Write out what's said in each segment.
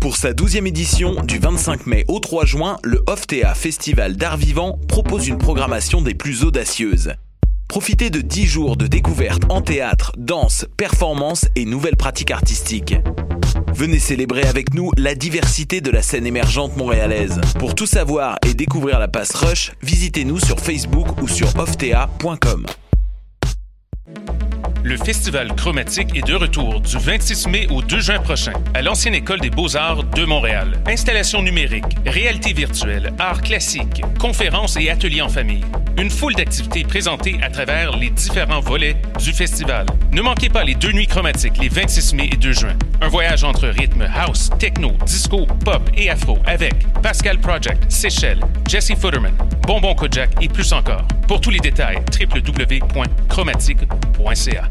Pour sa 12e édition, du 25 mai au 3 juin, le OFTA Festival d'Art Vivant propose une programmation des plus audacieuses. Profitez de 10 jours de découvertes en théâtre, danse, performance et nouvelles pratiques artistiques. Venez célébrer avec nous la diversité de la scène émergente montréalaise. Pour tout savoir et découvrir la passe Rush, visitez-nous sur Facebook ou sur ofTA.com le Festival Chromatique est de retour du 26 mai au 2 juin prochain à l'Ancienne École des Beaux-Arts de Montréal. Installations numériques, réalité virtuelle, arts classiques, conférences et ateliers en famille. Une foule d'activités présentées à travers les différents volets du festival. Ne manquez pas les deux nuits chromatiques les 26 mai et 2 juin. Un voyage entre rythme house, techno, disco, pop et afro avec Pascal Project, Seychelles, Jesse Futterman, Bonbon Kojak et plus encore. Pour tous les détails, www.chromatique.ca.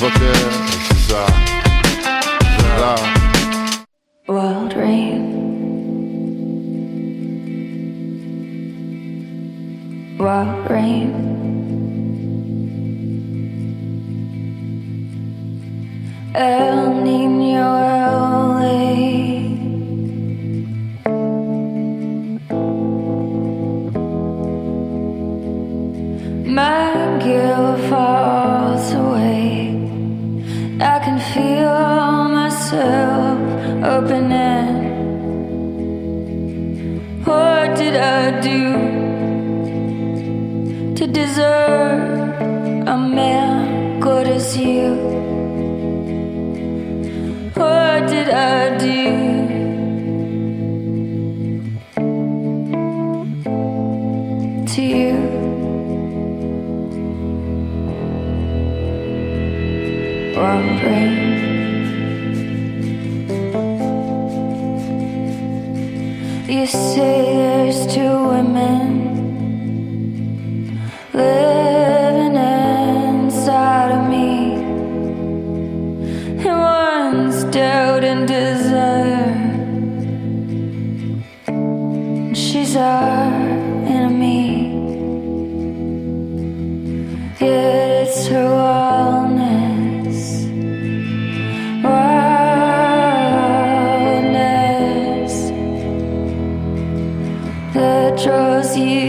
motherfucker. Za, wild rain. World rain. My girl. I do to deserve a man good as you? What did I do? to you. One You say. doubt and desire. She's our enemy, yet it's her wildness. Wildness that draws you.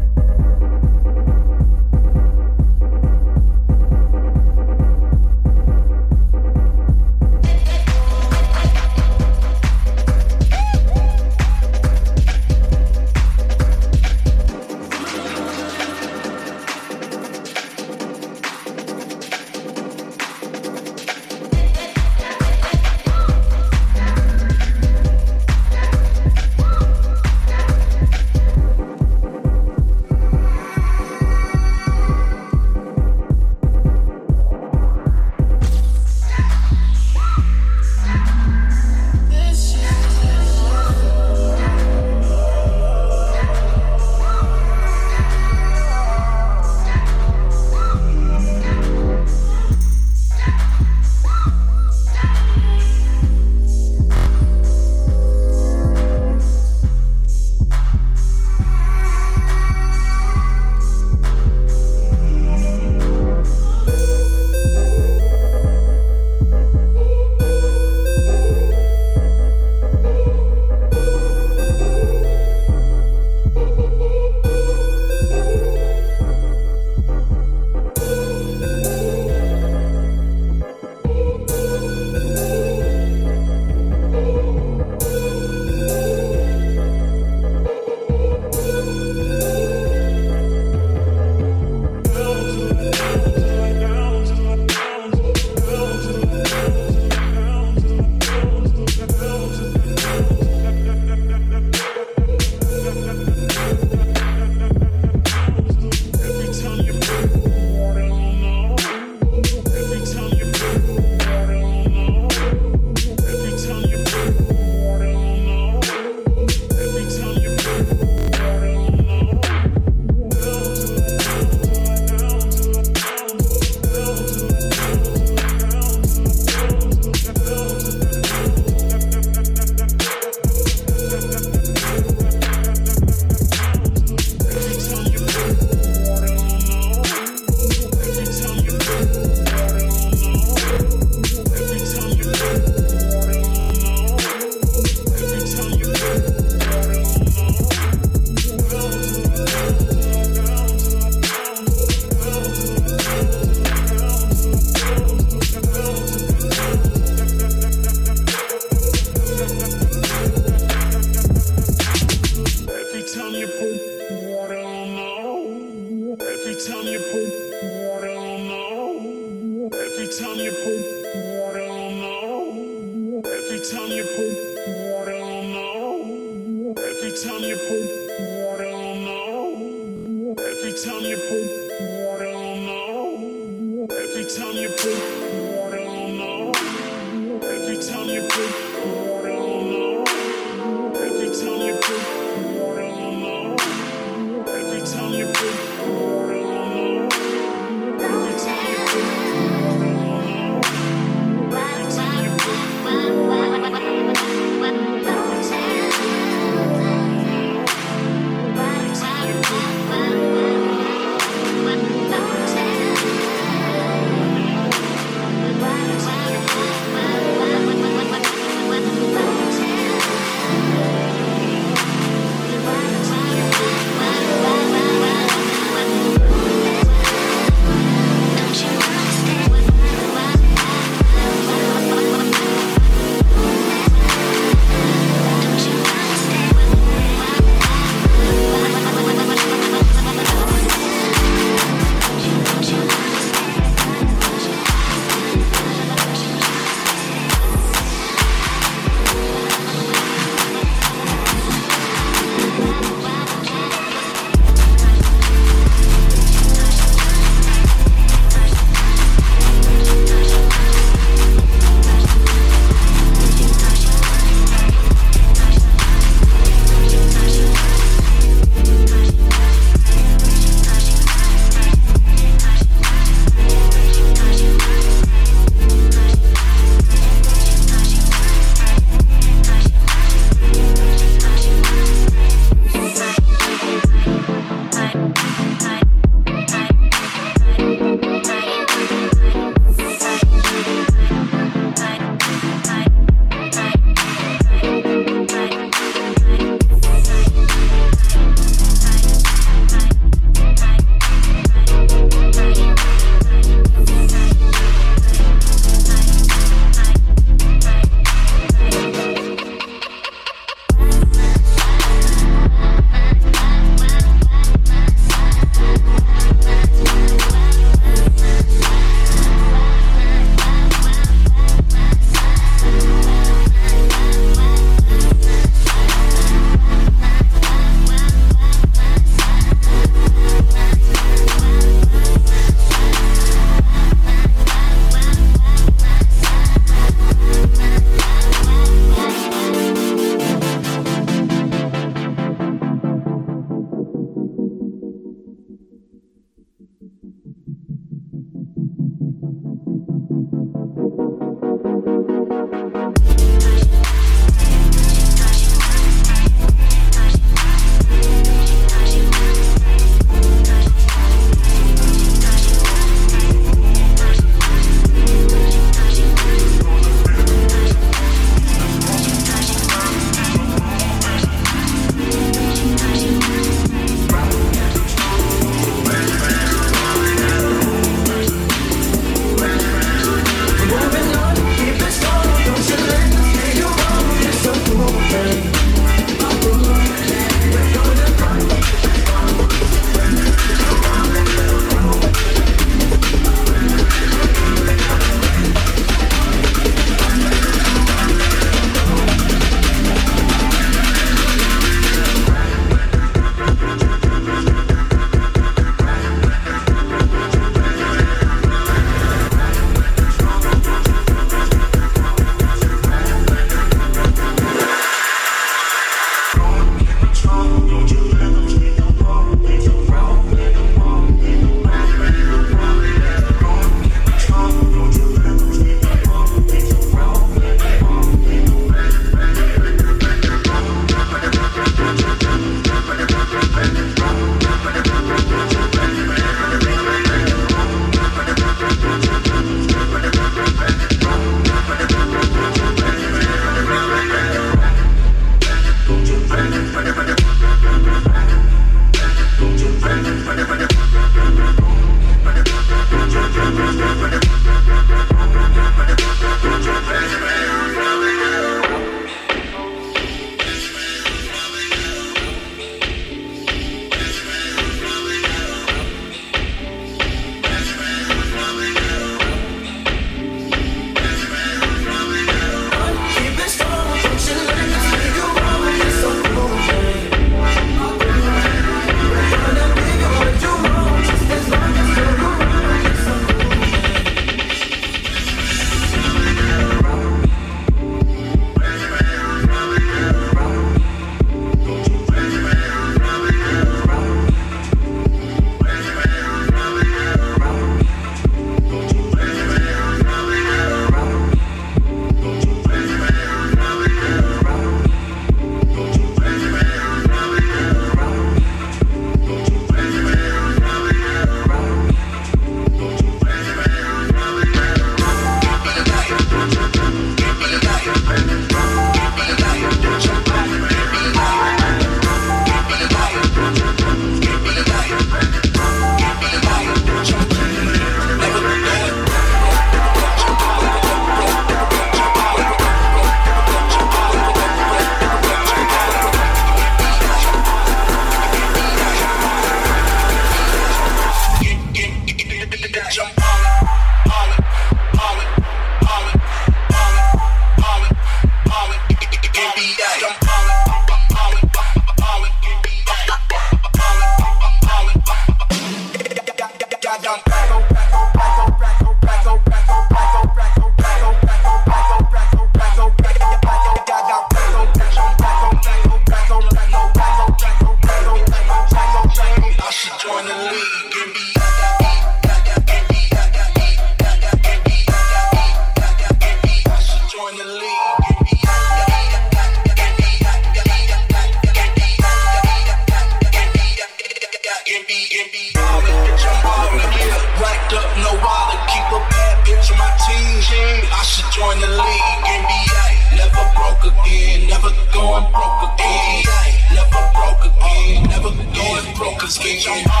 bitch, I'm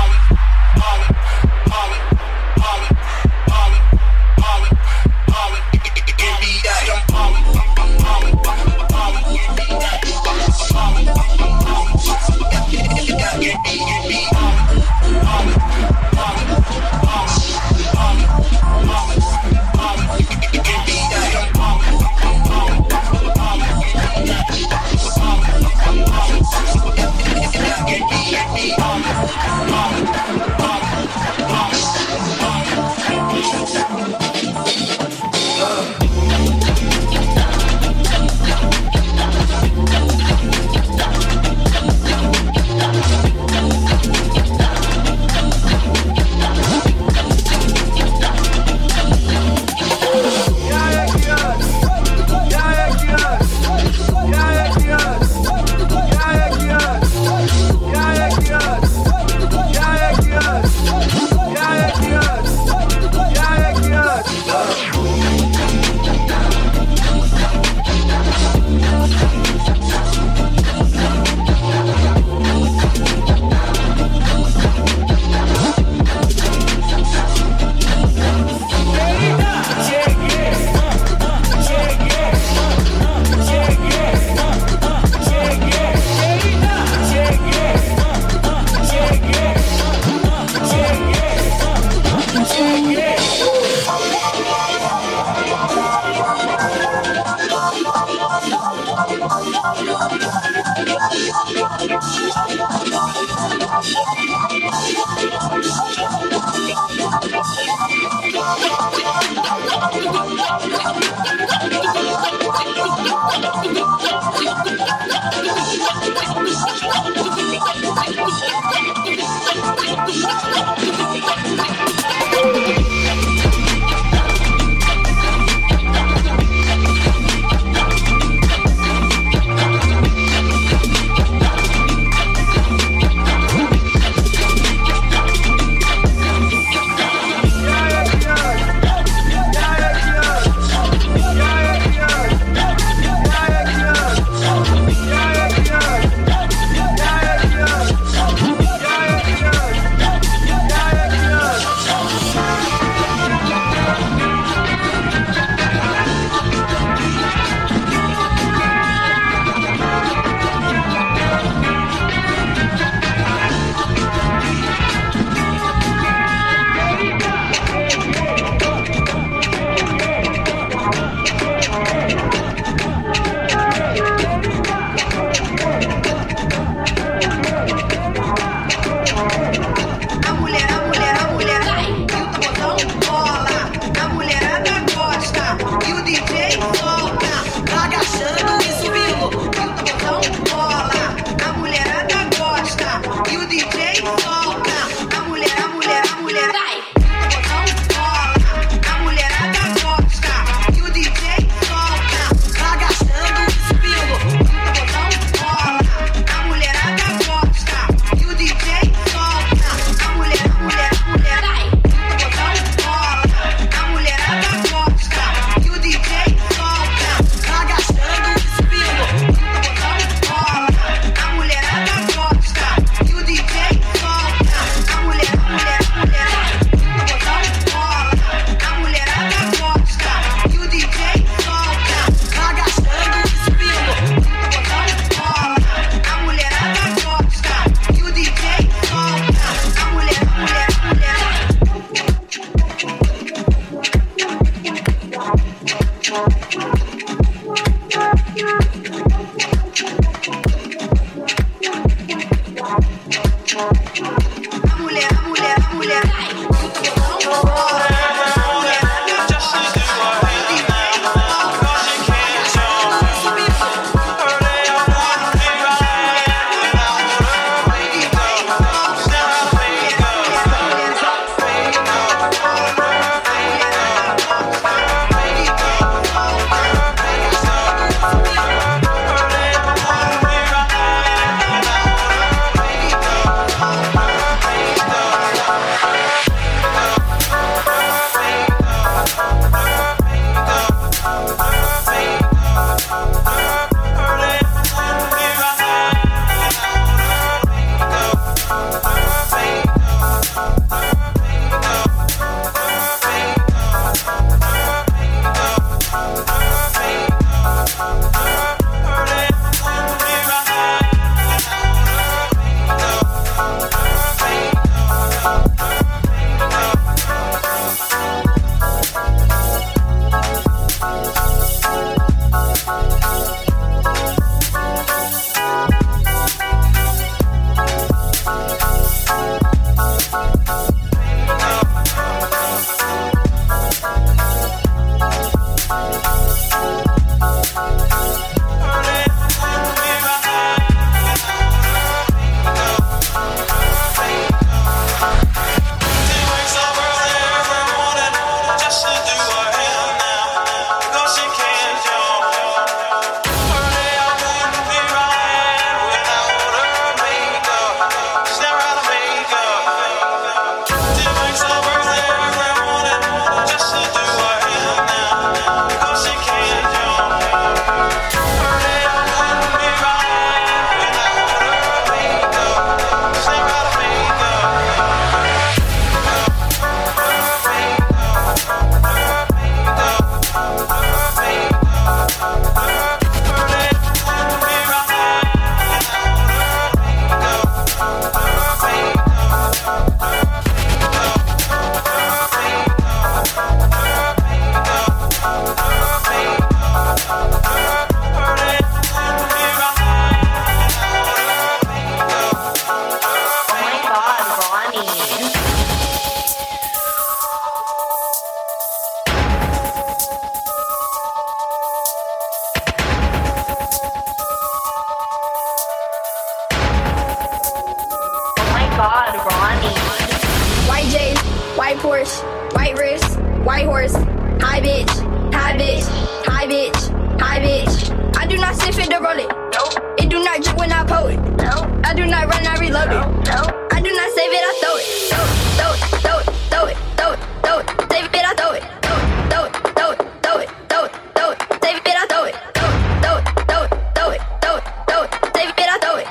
Baby, better do it,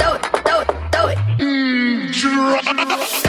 do it, do it, do it, do it. Mmm.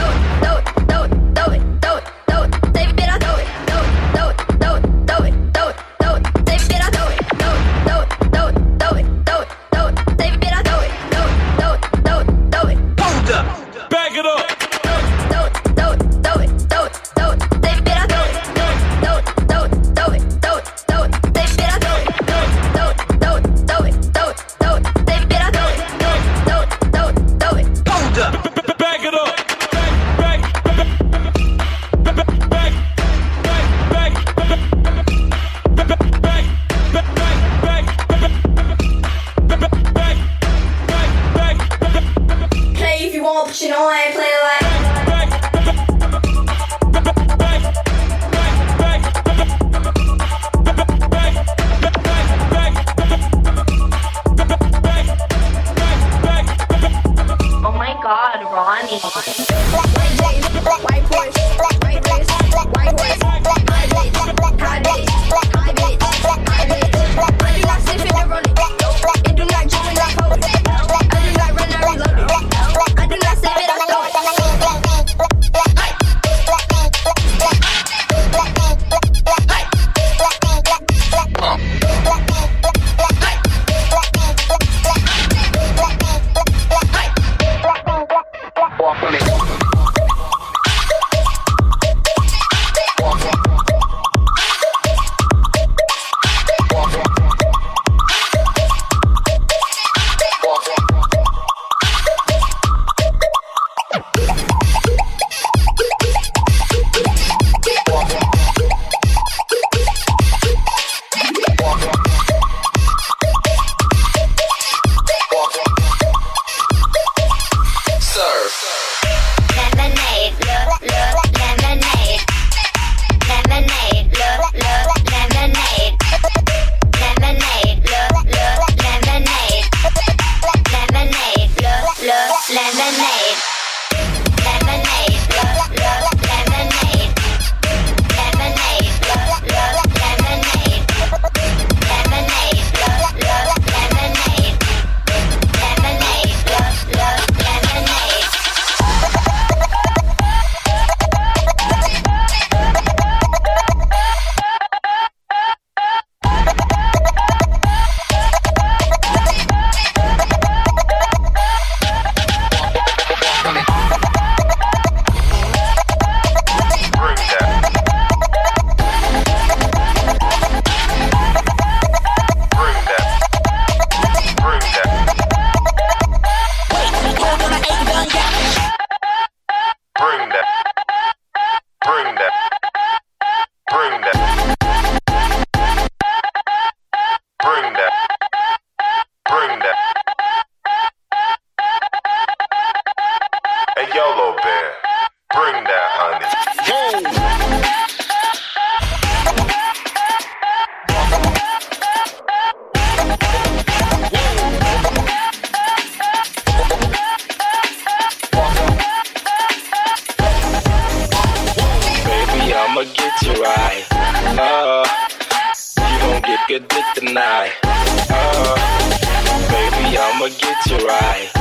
I'ma get you right.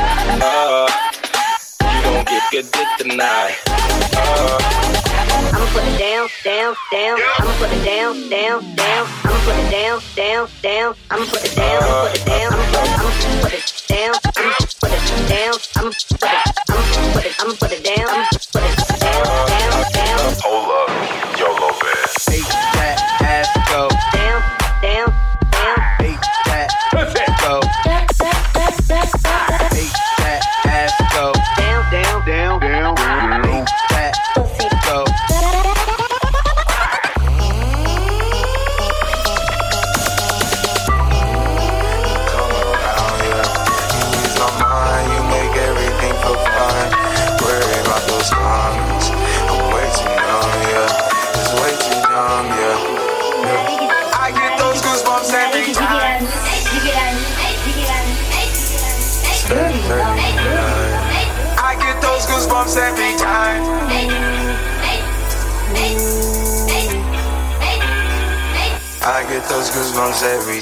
Uh, you gon' get good dick tonight. Uh, I'ma put it down, down, down. I'ma put it down, down, down. I'ma put it down, down, down. I'ma put it down, put it down. I'ma put it down. I'ma put it down. I'ma put it I'ma put it. I'ma put it down. I'ma put it. runs every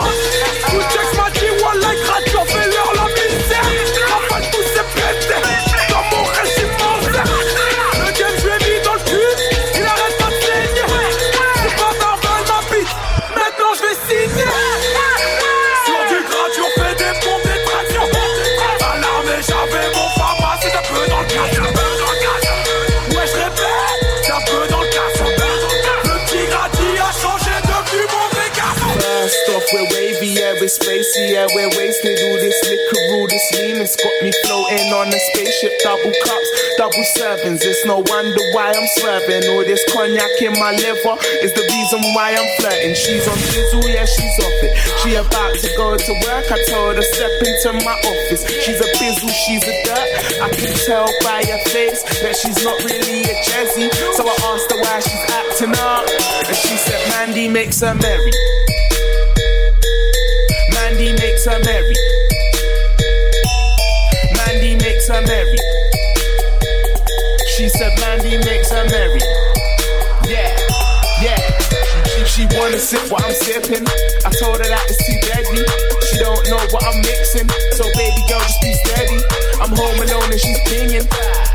off. Me floating on a spaceship, double cups, double sevens. It's no wonder why I'm swerving. All this cognac in my liver is the reason why I'm flirting. She's on fizzle, yeah, she's off it. She about to go to work. I told her step into my office. She's a bizzle, she's a dirt. I can tell by her face that she's not really a jazzy. So I asked her why she's acting up, and she said Mandy makes her merry. Mandy makes her merry her merry. She said Mandy makes her merry. Yeah, yeah. She wanna sip what I'm sipping. I told her that it's too deadly. She don't know what I'm mixing, so baby girl just be steady. I'm home alone and she's pinging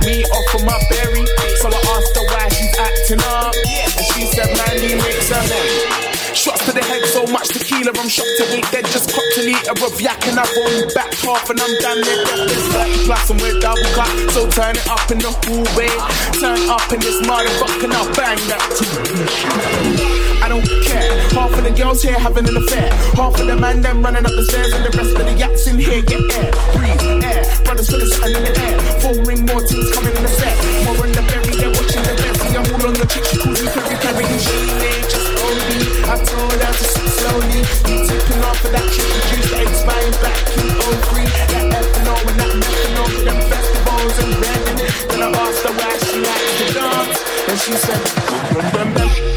me off of my berry. So I asked her why she's acting up, and she said Mandy makes her merry. Shots to the head, so much tequila, I'm shocked to think dead. just copped a litre of yak and I've only backed half and I'm down there deathless like plus and we're double cut. So turn it up in the hallway, turn up in this motherfucker and I'll bang that too. I don't care. Half of the girls here having an affair. Half of the man them running up the stairs, and the rest of the yachts in here get air, breathe air. Brothers with sun in the air. Four ring, more teams coming in the set. More in the ferry, they're watching the best. I'm all on the chick, she calls me Perry Perry, and just I told her to sit slowly. He tipping off of that trip to juice that expired back in 03. That ethanol and that methanol for them festivals and red Then I asked her why she likes to dance. And she said, bum, bum, bum, bum.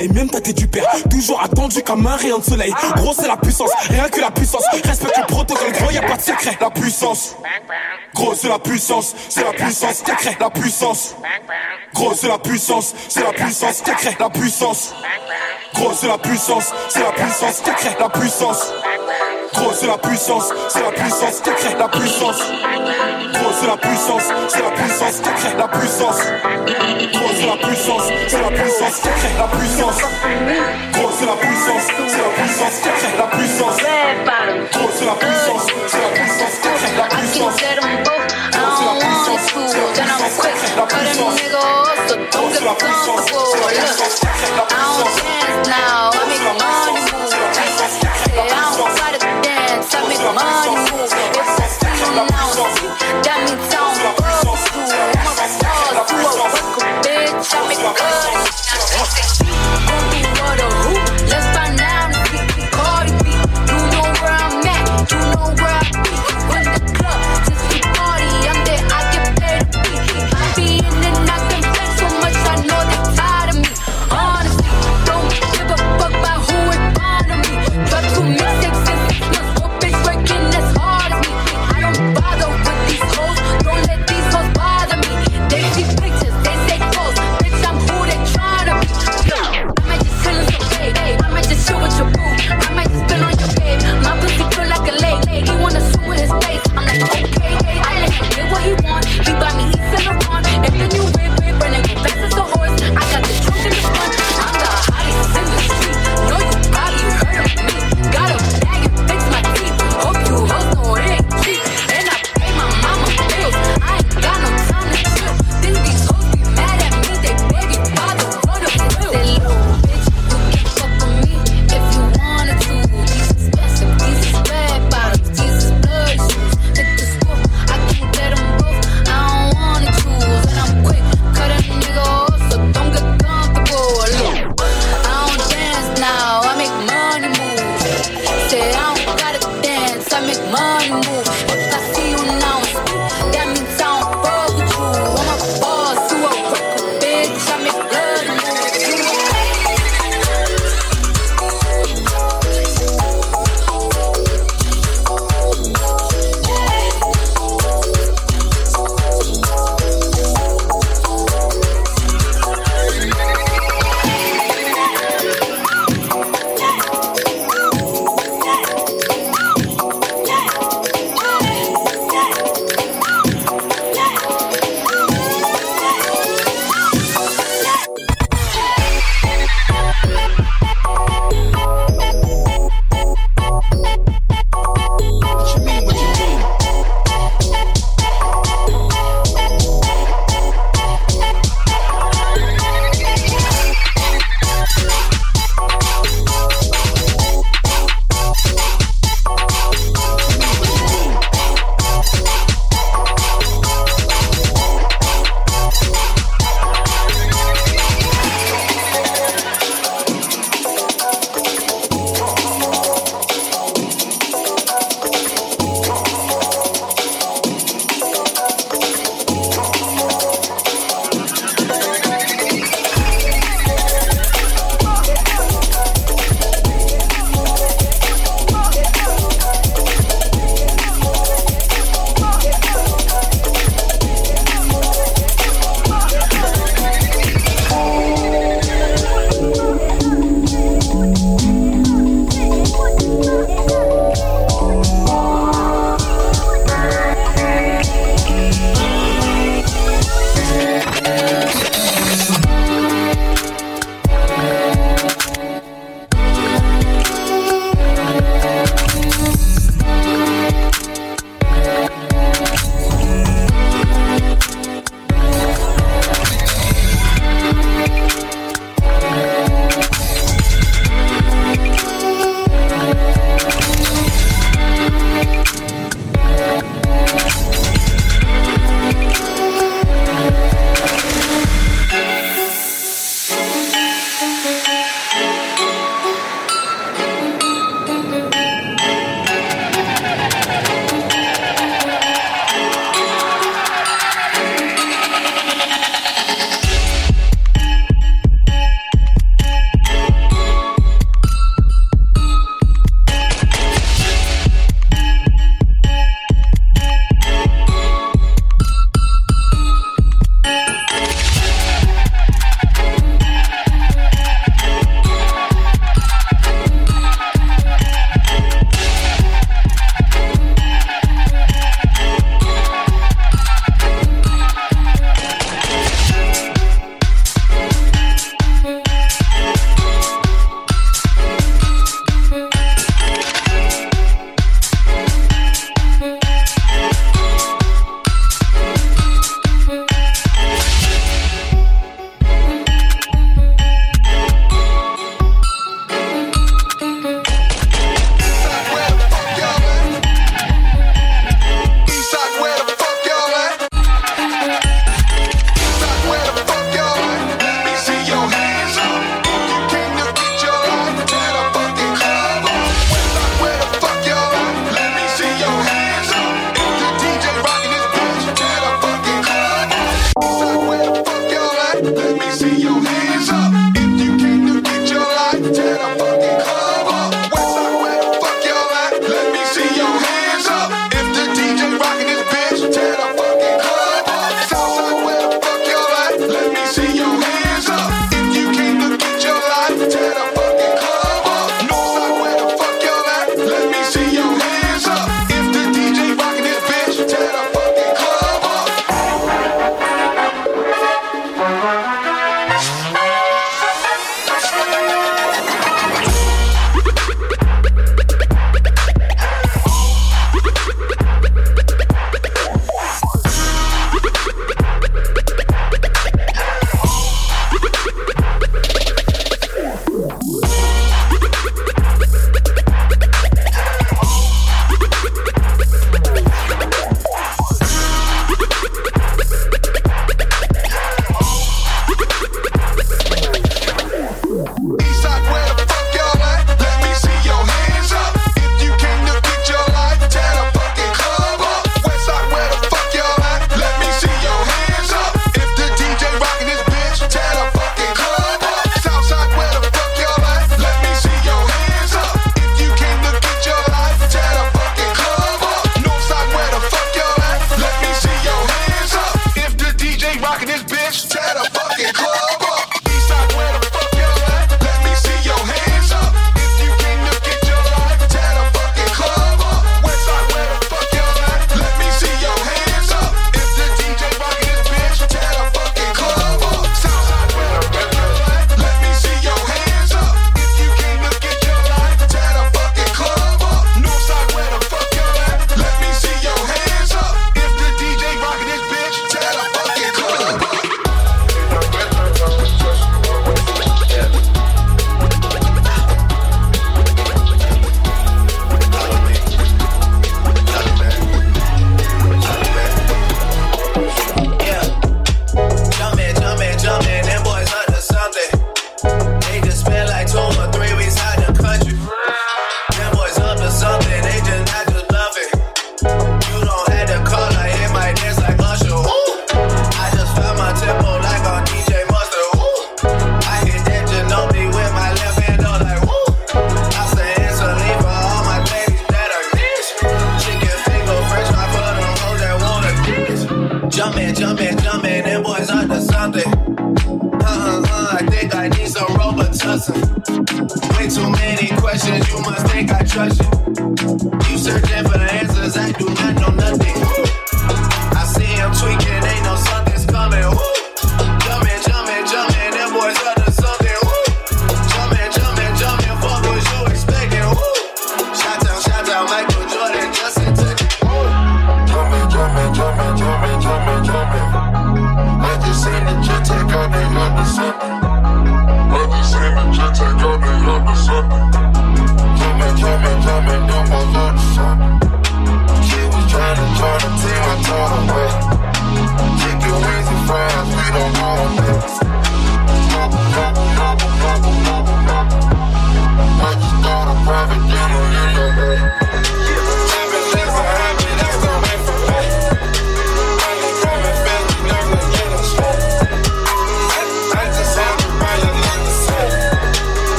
et même tête du père. Toujours attendu comme un rayon de soleil. Gros, c'est la puissance, rien que la puissance. Respecte le protocole, gros, y a pas de secret. La puissance. Grosse c'est la puissance, c'est la puissance qui crée la puissance. Gros, c'est la puissance, c'est la puissance qui crée la puissance. Gros, c'est la puissance, c'est la puissance qui crée la puissance. Gros, c'est la puissance, c'est la puissance qui crée la puissance. Gros, c'est la puissance, c'est la puissance qui la puissance. Gros, c'est la puissance, c'est la puissance qui la puissance. Gros, c'est la puissance, c'est la puissance qui la puissance. Gros, c'est la puissance, c'est la puissance qui la puissance. Jam it down.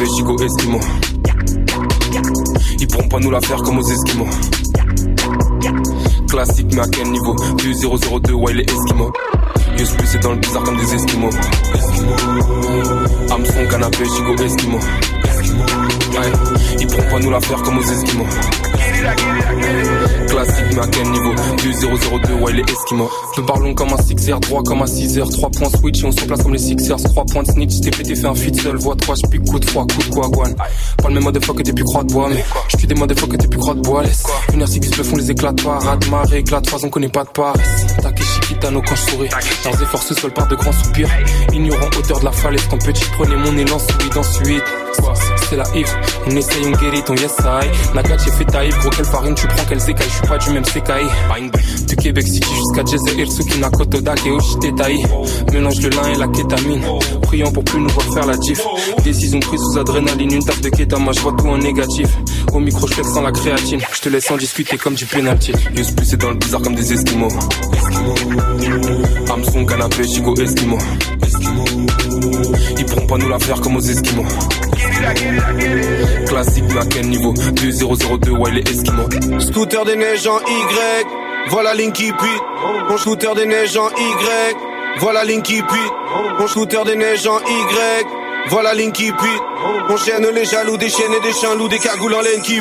les Eskimo esquimaux. Ils pourront pas nous la faire comme aux esquimaux. Classique, mais à quel niveau 2002, ouais, les esquimaux. que c'est dans le bizarre comme des esquimaux. Hameçon, canapé, chico, esquimaux. Ils pourront pas nous la faire comme aux esquimaux. Classique, mais à quel niveau 2002, ouais, les Esquimaux. parle long comme un 6R, droit comme un 6R. 3 points switch et on se place comme les 6R. 3 points de snitch, t'es pété, un fit seul. Voix 3, j'pique coup de froid, coup de guan Pas le même des fois que t'es plus croix de bois, mais suis des des fois que t'es plus croix de bois. Laisse. Une heure qui se font les éclats de parade. Marée, éclate, on connaît pas de paresse. Takeshi Kitano quand je souris. Leurs efforts seuls par de grands soupirs. Ignorant hauteur de la falaise, quand petit prenez mon élan, dans d'ensuite c'est la if On essaye, on guérit ton yes I Nagat j'ai fait taïf, gros quelle farine tu prends, qu'elle écailles, je suis pas du même sécaille Du Québec City jusqu'à Jezer, Suki, Nakoto, Dak et Oshite Tai Mélange le lin et la kétamine Priant pour plus nous voir faire la diff Décision prise sous adrénaline, une taf de kétama, je vois tout en négatif Au micro je sans la créatine, je te laisse en discuter comme du penalty News plus c'est dans le bizarre comme des esquimaux Hamson canapé, chico, esquimaux Ils pourront pas nous la faire comme aux esquimaux Classique black niveau 2002 ouais les Scooter des neiges en Y Voilà Linky Mon scooter des neiges en Y Voilà Linky Pete Mon scooter des neiges en Y voilà Linky Pete chaîne les jaloux, des chaînes et des chiens loups Des cagoules en laine qui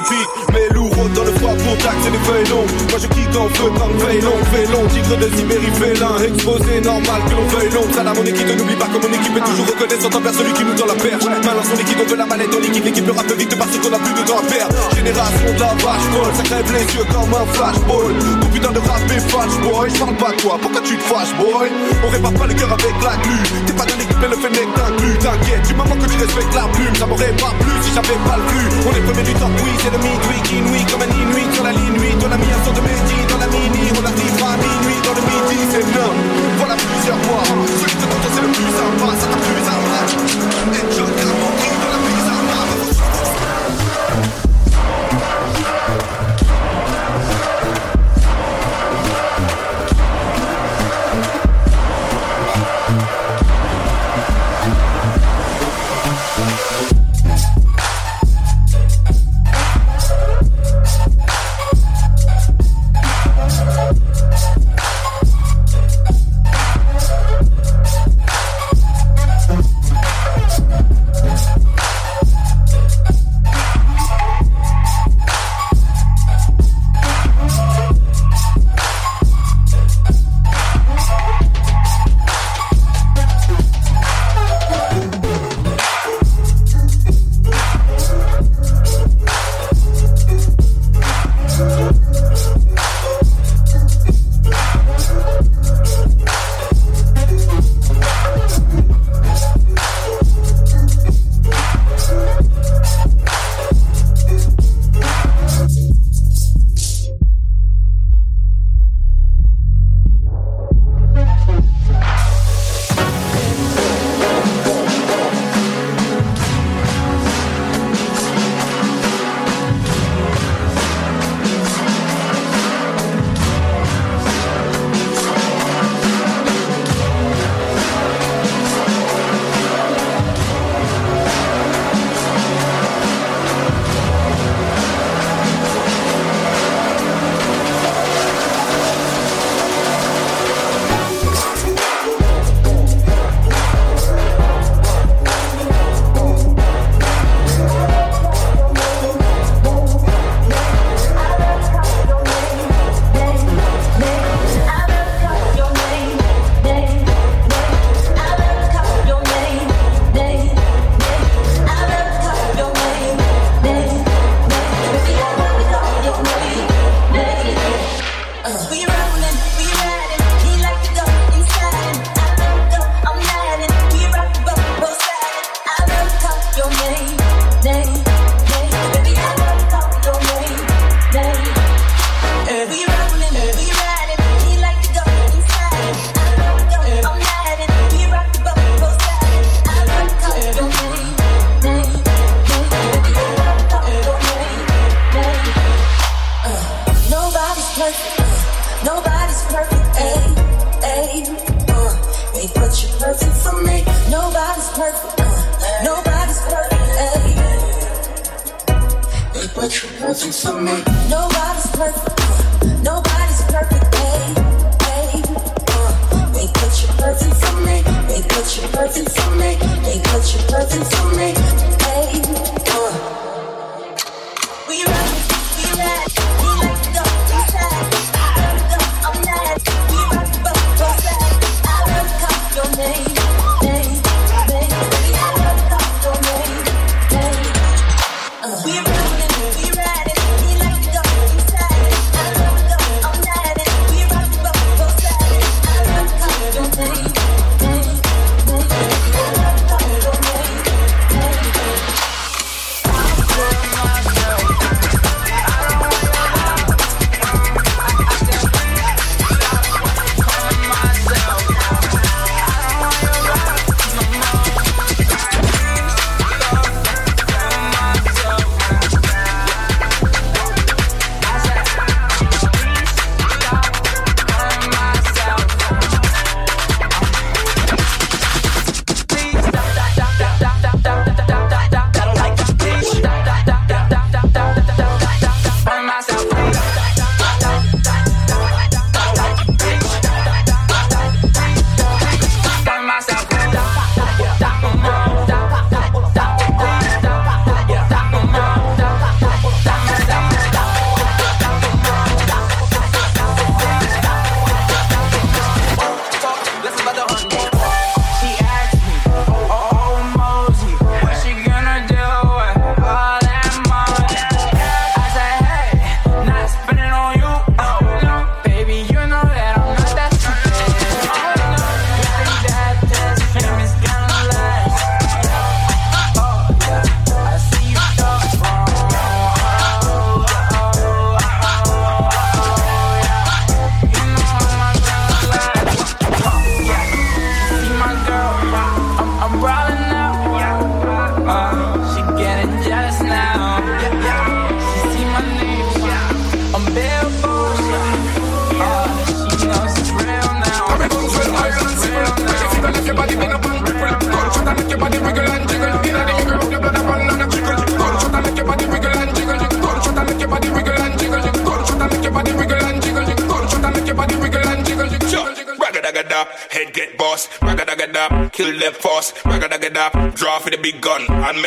mais Mes dans le froid pour taxer les feuilles longues Moi en feu, comme vélo, long, tigre de Sibérie, Vélin, exposé, normal que l'on veuille long. à la mon équipe, n'oublie pas que mon équipe est toujours reconnaissante envers celui qui nous tend la perche. Malin son équipe, on veut la mallette dans l'équipe, l'équipe rappe vite parce qu'on a plus de temps à perdre. Génération de la vache folle, ça crève les yeux comme un flashball. Ton putain de rap est flash boy, je parle pas toi, pourquoi tu te fâches boy On répare pas le cœur avec la glu, t'es pas dans l'équipe et le fait n'est t'inquiète, tu m'as que tu respectes la plume, ça m'aurait pas plus si j'avais pas le cul On est premier du temps, oui, c'est le midweek nuit comme un inuit sur la ligne nuit Ton mis un sort de midi dans la mini On à minuit dans le midi C'est non voilà plusieurs fois Celui de t'entends c'est le plus sympa Ça t'a plus un match Et je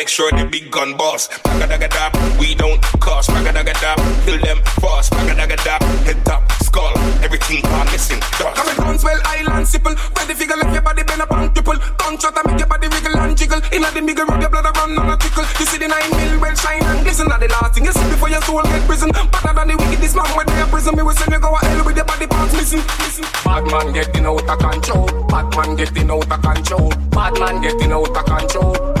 make sure the big gun boss. Bagadagadab, we don't cost. Bagadagadab, kill them fast. Bagadagadab, head top, skull, everything I'm missing. Dust. Coming well, Island, simple. Where the figure left your body bend up do triple. try to make your body wiggle and jiggle. Inna the middle, rub your blood around on a tickle. You see the nine mil well shine and glisten. Not the last thing you see before your soul get prison. Better than the wickedest man when they are prison. Me will send you go a hell with your body parts missing. missing. Bad man getting out of control. Bad man getting out of control. Bad man getting out of control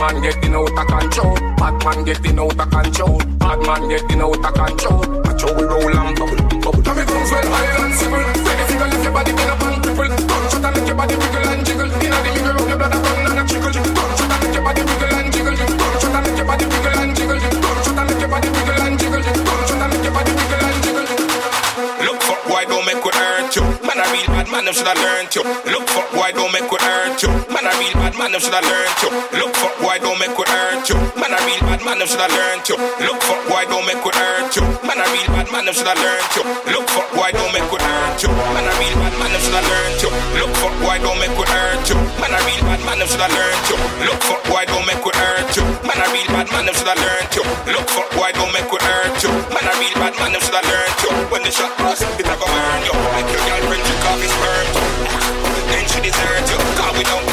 man getting out of control. Bad man getting out of control. Bad man getting out of control. Watch how we roll and bubble, bubble. Now it comes well high and civil. Take a finger, lift your body, pin up and cripple. Gunshot and make your body wiggle and jiggle. Inna the middle of your blood, a gun and a trickle. Gunshot and make your body wiggle and jiggle. Gunshot and make your body wiggle and jiggle. Gunshot and make your body wiggle and jiggle. Gunshot and make your body wiggle and jiggle. Look for why don't make we hurt you. Man a real bad man, them shoulda learned you. Look for why don't make we hurt you. Man a real bad man, them shoulda learned you. Look for man, them should have learned you. Look fuck, why don't make we hurt you? Man, a real bad man, them should have learned you. Look for why don't make we hurt you? Man, a real bad man, them should have learned you. Look for why don't make we hurt you? Man, a real bad man, them should have learned you. Look for why don't make we hurt you? Man, a real bad man, them should have learned you. Look for why don't make we hurt you? Man, a real bad man, them should have learned you. When the shot pass, it never go burn you. Like your girlfriend, you coffee sperm. Then she desert you. God, we don't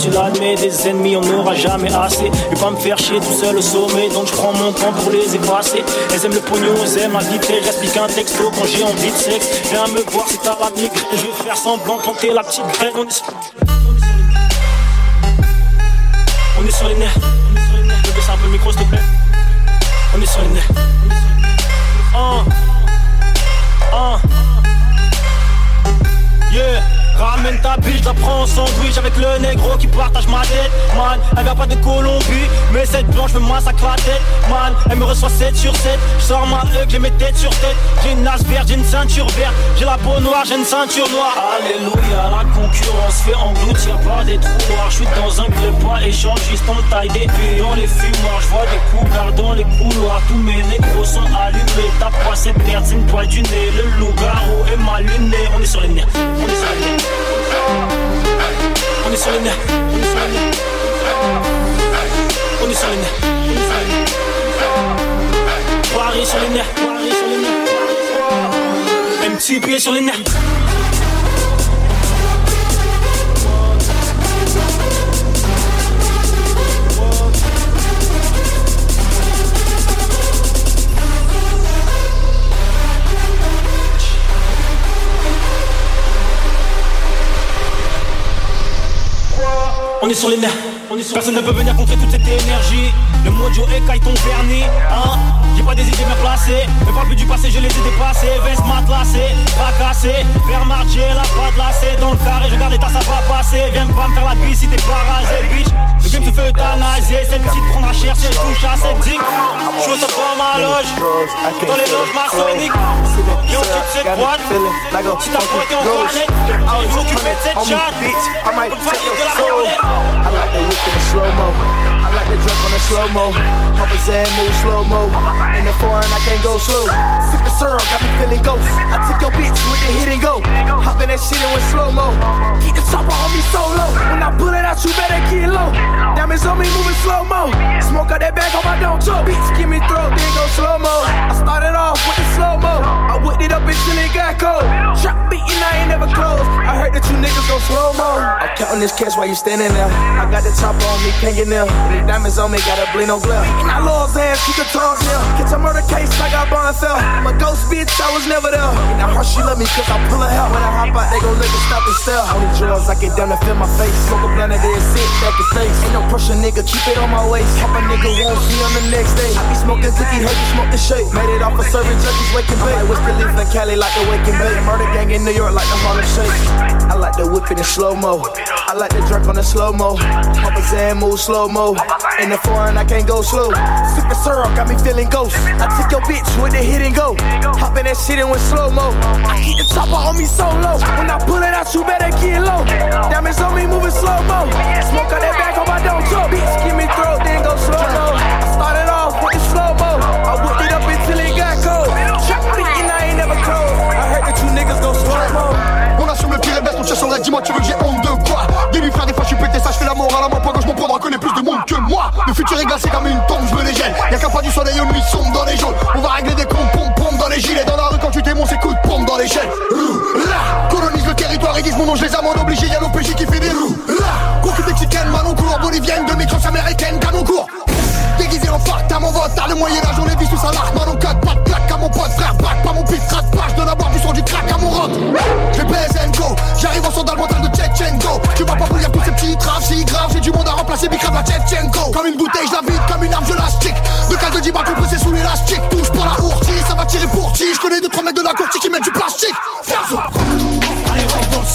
Tu tu l'admets, des ennemis on n'aura jamais assez. Je vais pas me faire chier tout seul au sommet, donc je prends mon temps pour les effacer. Elles aiment le pognon, elles aiment la vitesse, j'explique un texto quand j'ai envie de sexe. Viens me voir si t'as la je vais faire semblant quand t'es la petite graine. On est sur, on est sur les nerfs, on est sur les nerfs, baisse un peu le micro s'il te plaît. Ramène ta biche, j'apprends son sandwich avec le négro qui partage ma tête Man, elle vient pas de Colombie, mais cette blanche me massacre la tête Man, elle me reçoit 7 sur 7, sors ma hug, j'ai mes têtes sur tête J'ai une asperge, j'ai une ceinture verte, j'ai la peau noire, j'ai une ceinture noire Alléluia, la concurrence fait engloutir Pas des trous noirs J'suis dans un club pas juste en taille des pions, les je vois des coups dans les couloirs, tous mes négros sont allumés Ta poisse cette merde, c'est une poêle du nez, le loup-garou est mal luné On est sur les nerfs, on est sur les nerfs Onu söyle. Onu söyle. Paris sur les nerfs. Paris sur les nerfs. Un petit pied sur les nerfs. on est sur les nerfs, Personne ne peut venir contrer toute cette énergie. Le mojo est caille ton vernis, hein pas des idées bien placées. Mais pas plus du passé, je les ai dépassées. Veste matelassée, pas cassés Vers marché, la pas de Dans le carré, je regarde les tas, ça va passer. Viens pas me faire la bise si t'es pas rasé bitch. Le game se fait C'est le petit prendre Prendre si je touche à cette Dick Je top pas ma loge. Dans les loges maçonniques. Yo, kick C'est quoi Si t'as pointé, on connaît. Je vais tu de cette chatte. On va de la violette. I like slow mo. got the drip on a slow mo. Papa said move slow mo. In the foreign, I can't go slow. Sippin' syrup, got me feeling ghost. I took your bitch with the hit and go. Hop in that shit in with slow mo. Keep the chopper on me solo. When I pull it out, you better get low. Diamonds on me moving slow mo. Smoke out that bag on my don't choke. Bitch, give me throat, then go slow mo. I started off with the slow mo. I whipped it up until it got cold. Trap beat and I ain't never close. I heard that you niggas go slow mo. I'm counting this cash while you standing there. I got the chopper on me, can not you now? Diamonds on me, gotta bleed no glove. And I love ass, she could talk now. Catch a murder case like I bond fell. I'm a ghost bitch, I was never there. And I heard she love me cause I pull her out. When I hop out, they gon' look and stop and sell. Only drugs I get down to fill my face. Smoke a blunt of this, sit back and face. Ain't no pressure, nigga, keep it on my waist. Hope a nigga won't see on the next day. I be smoking cookie, hurt you smoke the shake. Made it off a of serving junkies, waking bait. What's the leaf in Cali like a waking bait? Murder gang in New York like the Harlem Shake. I like the whip it in slow mo. I like the drink on the slow mo. Papa Zan move slow mo. In the foreign, I can't go slow. Super syrup got me feeling ghost. I took your bitch with the hit and go. in that shit and with slow mo. I keep the chopper on me so low. When I pull it out, you better get low. Diamonds on me moving slow mo. Smoke on that back, hope I don't choke. Bitch, give me throat, then go slow mo. I started Tu je changerai, dis-moi, tu veux que j'ai honte de quoi Dis-lui, des fois je suis pété, ça je fais la morale à point poids, je m'en on connaît plus de monde que moi. Le futur est glacé comme une tombe, je me les Y'a qu'un pas du soleil, une nuit sombre dans les jaunes. On va régler des pompes, pompe, pompe dans les gilets. Dans la rue, quand tu démontes, ses s'écoute pompe dans les chaînes. la colonise le territoire, et disent mon nom, je les amende obligé y'a l'OPJ qui fait des roues. Là, concu mexicaine, manon couleur bolivienne, demi micros américaine, canon court déguisé en t'as mon vote, t'as le moyen d'âge, on les vit sous sa larme, mal au pas de plaque à mon pote, frère, bac, pas mon pif, pas je de la boire du son du crack à mon rock. Je baise go, j'arrive en le mental de Tchetchenko. Tu vas pas bouillir tous ces petits traves, si grave, j'ai du monde à remplacer, bicrave la Tchetchenko. Comme une bouteille, je vide, comme une arme, de la stick. De cal de 10 barres compressées sous l'élastique, touche pas la route, ça va tirer pour ti. Je connais 2-3 mecs de la courti qui mettent du plastique. Ferme Allez, danse.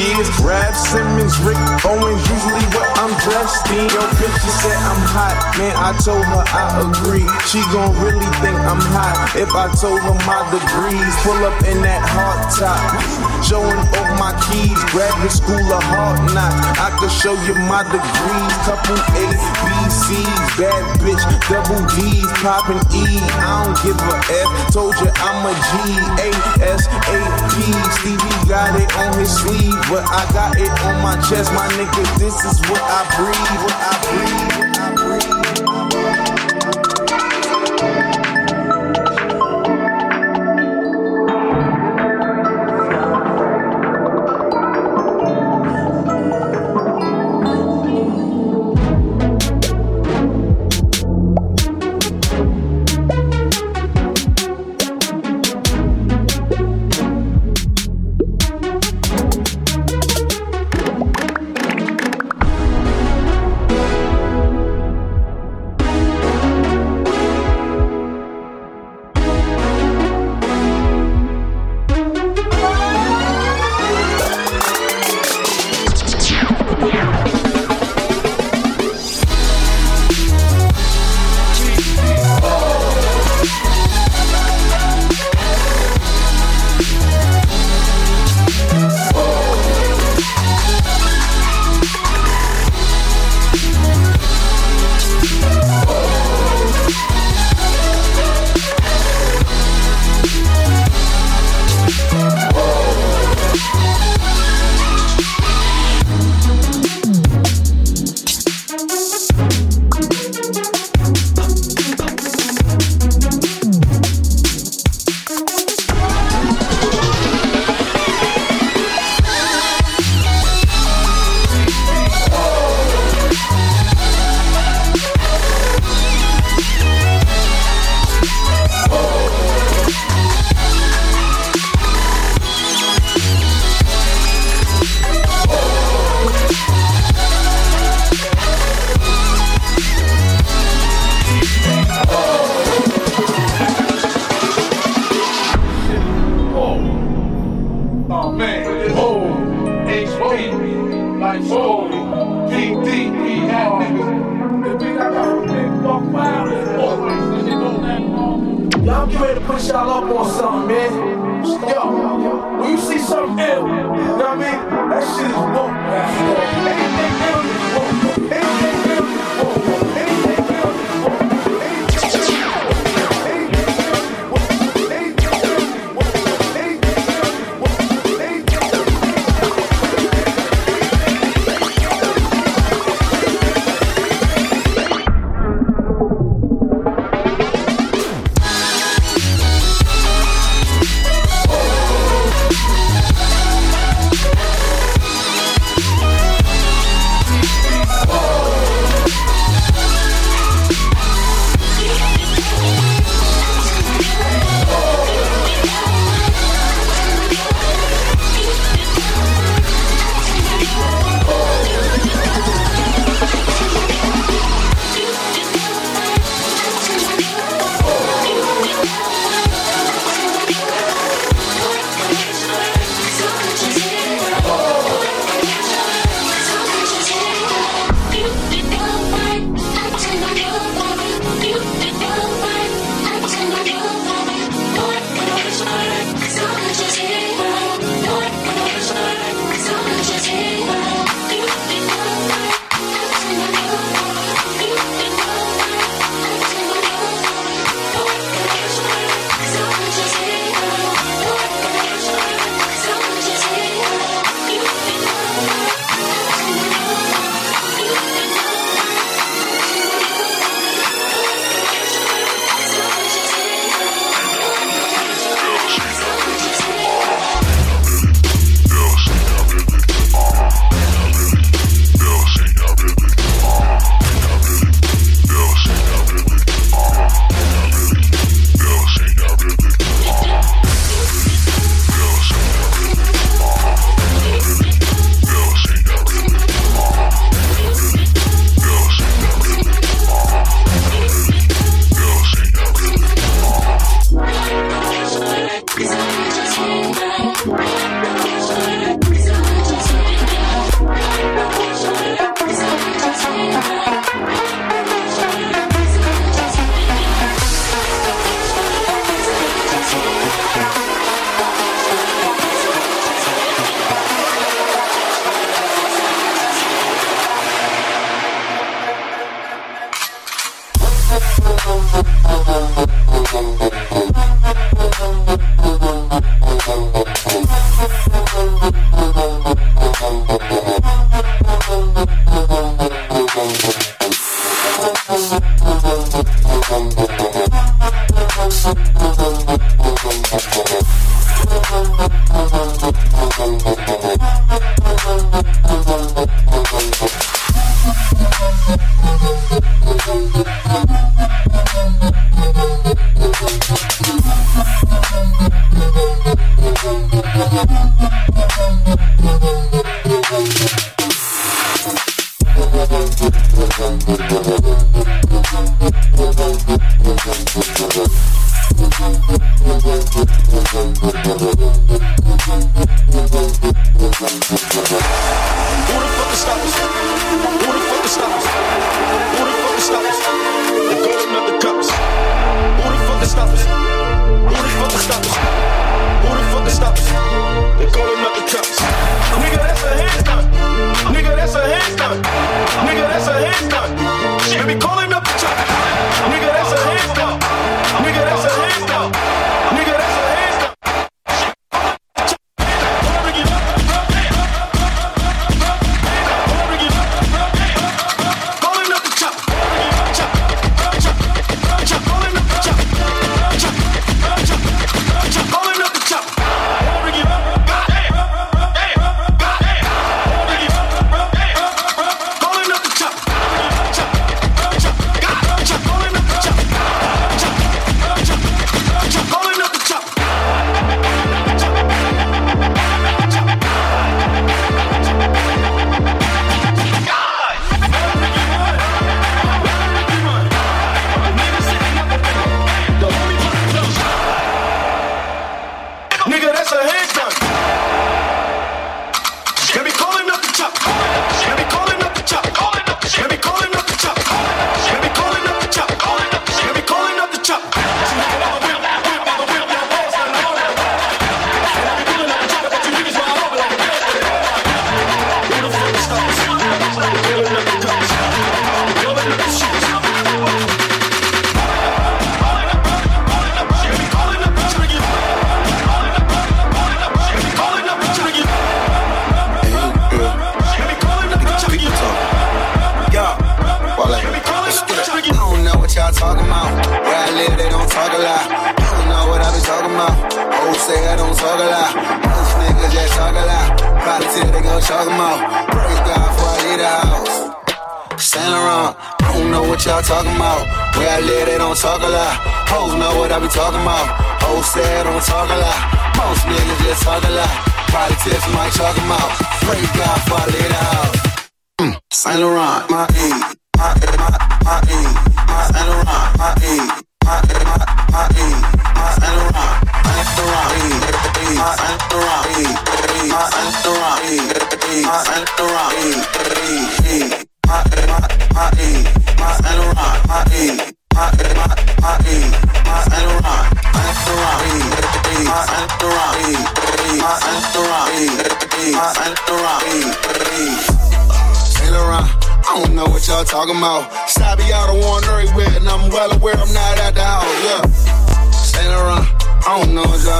kids. Simmons, Rick Owens, usually what I'm dressed in. Yo, bitch, said I'm hot. Man, I told her I agree. She gon' really think I'm hot if I told her my degrees. Pull up in that hard top, showing off my keys. Graduate school of hard knocks. I could show you my degrees, couple A's, B's. C's, bad bitch, double G's, poppin' E. I don't give a F, told you I'm a G, A, S, A, P. Stevie got it on his sleeve, but I got it on my chest, my nigga. This is what I breathe, what I breathe.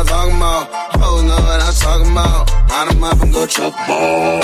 I'm talking about. Hoes know what I'm talking about. Line them up and go truck ball.